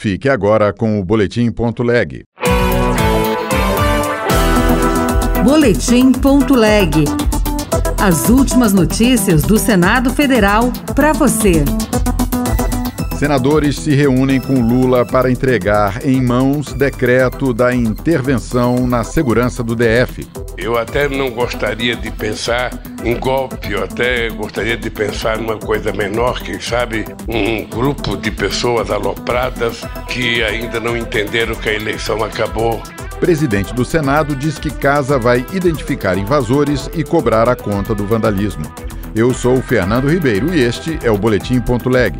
Fique agora com o Boletim Ponto Leg. Boletim Ponto Leg. As últimas notícias do Senado Federal para você. Senadores se reúnem com Lula para entregar em mãos decreto da intervenção na segurança do DF. Eu até não gostaria de pensar em golpe, eu até gostaria de pensar numa coisa menor, quem sabe um grupo de pessoas alopradas que ainda não entenderam que a eleição acabou. Presidente do Senado diz que Casa vai identificar invasores e cobrar a conta do vandalismo. Eu sou o Fernando Ribeiro e este é o Boletim Ponto Leg.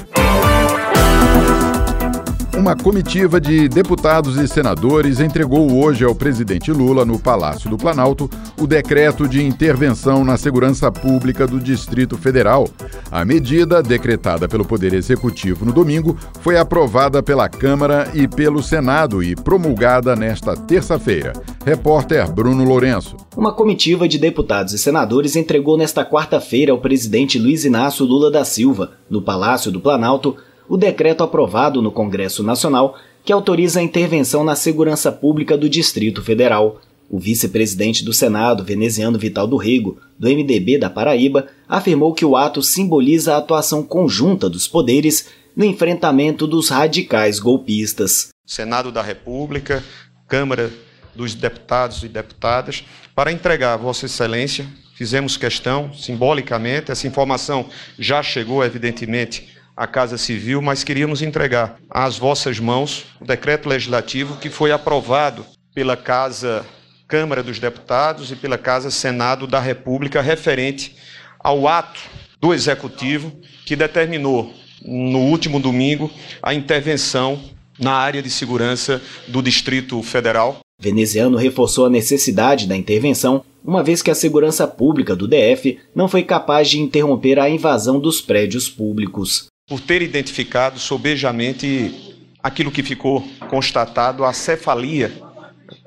Uma comitiva de deputados e senadores entregou hoje ao presidente Lula, no Palácio do Planalto, o decreto de intervenção na segurança pública do Distrito Federal. A medida, decretada pelo Poder Executivo no domingo, foi aprovada pela Câmara e pelo Senado e promulgada nesta terça-feira. Repórter Bruno Lourenço. Uma comitiva de deputados e senadores entregou nesta quarta-feira ao presidente Luiz Inácio Lula da Silva, no Palácio do Planalto, o decreto aprovado no Congresso Nacional que autoriza a intervenção na segurança pública do Distrito Federal. O vice-presidente do Senado, veneziano Vital do Rego, do MDB da Paraíba, afirmou que o ato simboliza a atuação conjunta dos poderes no enfrentamento dos radicais golpistas. Senado da República, Câmara dos Deputados e Deputadas, para entregar a Vossa Excelência, fizemos questão, simbolicamente, essa informação já chegou, evidentemente, a Casa Civil, mas queríamos entregar às vossas mãos o decreto legislativo que foi aprovado pela Casa Câmara dos Deputados e pela Casa Senado da República referente ao ato do Executivo que determinou no último domingo a intervenção na área de segurança do Distrito Federal. Veneziano reforçou a necessidade da intervenção, uma vez que a segurança pública do DF não foi capaz de interromper a invasão dos prédios públicos por ter identificado sobejamente aquilo que ficou constatado, a cefalia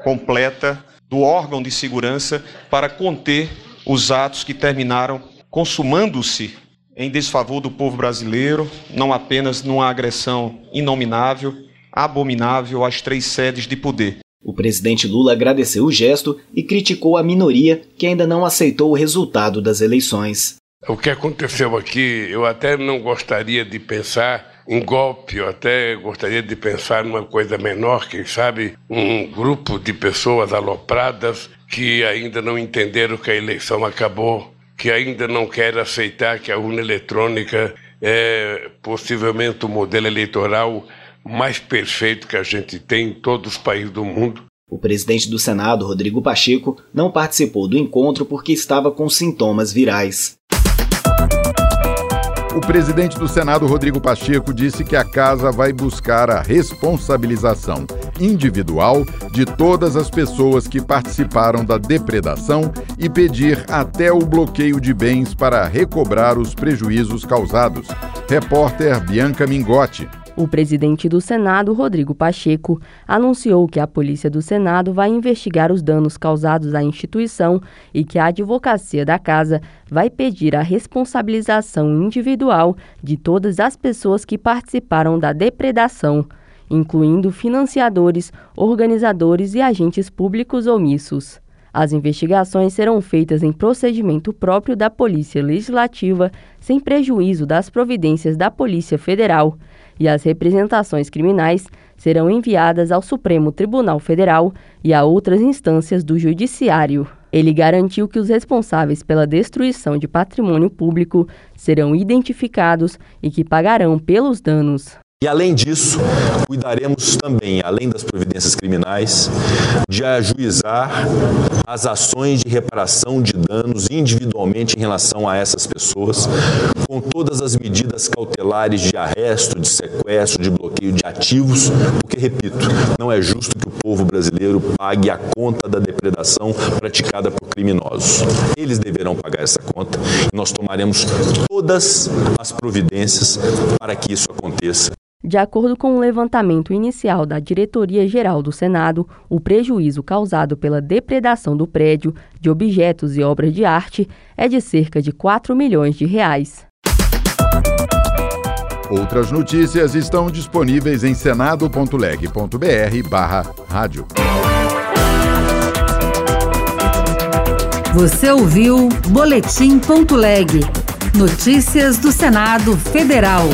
completa do órgão de segurança para conter os atos que terminaram consumando-se em desfavor do povo brasileiro, não apenas numa agressão inominável, abominável às três sedes de poder. O presidente Lula agradeceu o gesto e criticou a minoria que ainda não aceitou o resultado das eleições. O que aconteceu aqui, eu até não gostaria de pensar em golpe, eu até gostaria de pensar numa coisa menor, quem sabe um grupo de pessoas alopradas que ainda não entenderam que a eleição acabou, que ainda não querem aceitar que a urna eletrônica é possivelmente o modelo eleitoral mais perfeito que a gente tem em todos os países do mundo. O presidente do Senado, Rodrigo Pacheco, não participou do encontro porque estava com sintomas virais. O presidente do Senado, Rodrigo Pacheco, disse que a casa vai buscar a responsabilização individual de todas as pessoas que participaram da depredação e pedir até o bloqueio de bens para recobrar os prejuízos causados. Repórter Bianca Mingotti. O presidente do Senado, Rodrigo Pacheco, anunciou que a Polícia do Senado vai investigar os danos causados à instituição e que a advocacia da casa vai pedir a responsabilização individual de todas as pessoas que participaram da depredação, incluindo financiadores, organizadores e agentes públicos omissos. As investigações serão feitas em procedimento próprio da Polícia Legislativa, sem prejuízo das providências da Polícia Federal e as representações criminais serão enviadas ao Supremo Tribunal Federal e a outras instâncias do Judiciário. Ele garantiu que os responsáveis pela destruição de patrimônio público serão identificados e que pagarão pelos danos. E além disso, cuidaremos também, além das providências criminais, de ajuizar as ações de reparação de danos individualmente em relação a essas pessoas, com todas as medidas cautelares de arresto, de sequestro, de bloqueio de ativos, porque, repito, não é justo que o povo brasileiro pague a conta da depredação praticada por criminosos. Eles deverão pagar essa conta e nós tomaremos todas as providências para que isso aconteça de acordo com o um levantamento inicial da Diretoria-Geral do Senado, o prejuízo causado pela depredação do prédio de objetos e obras de arte é de cerca de 4 milhões de reais. Outras notícias estão disponíveis em senado.leg.br/rádio. Você ouviu Boletim.leg. Notícias do Senado Federal.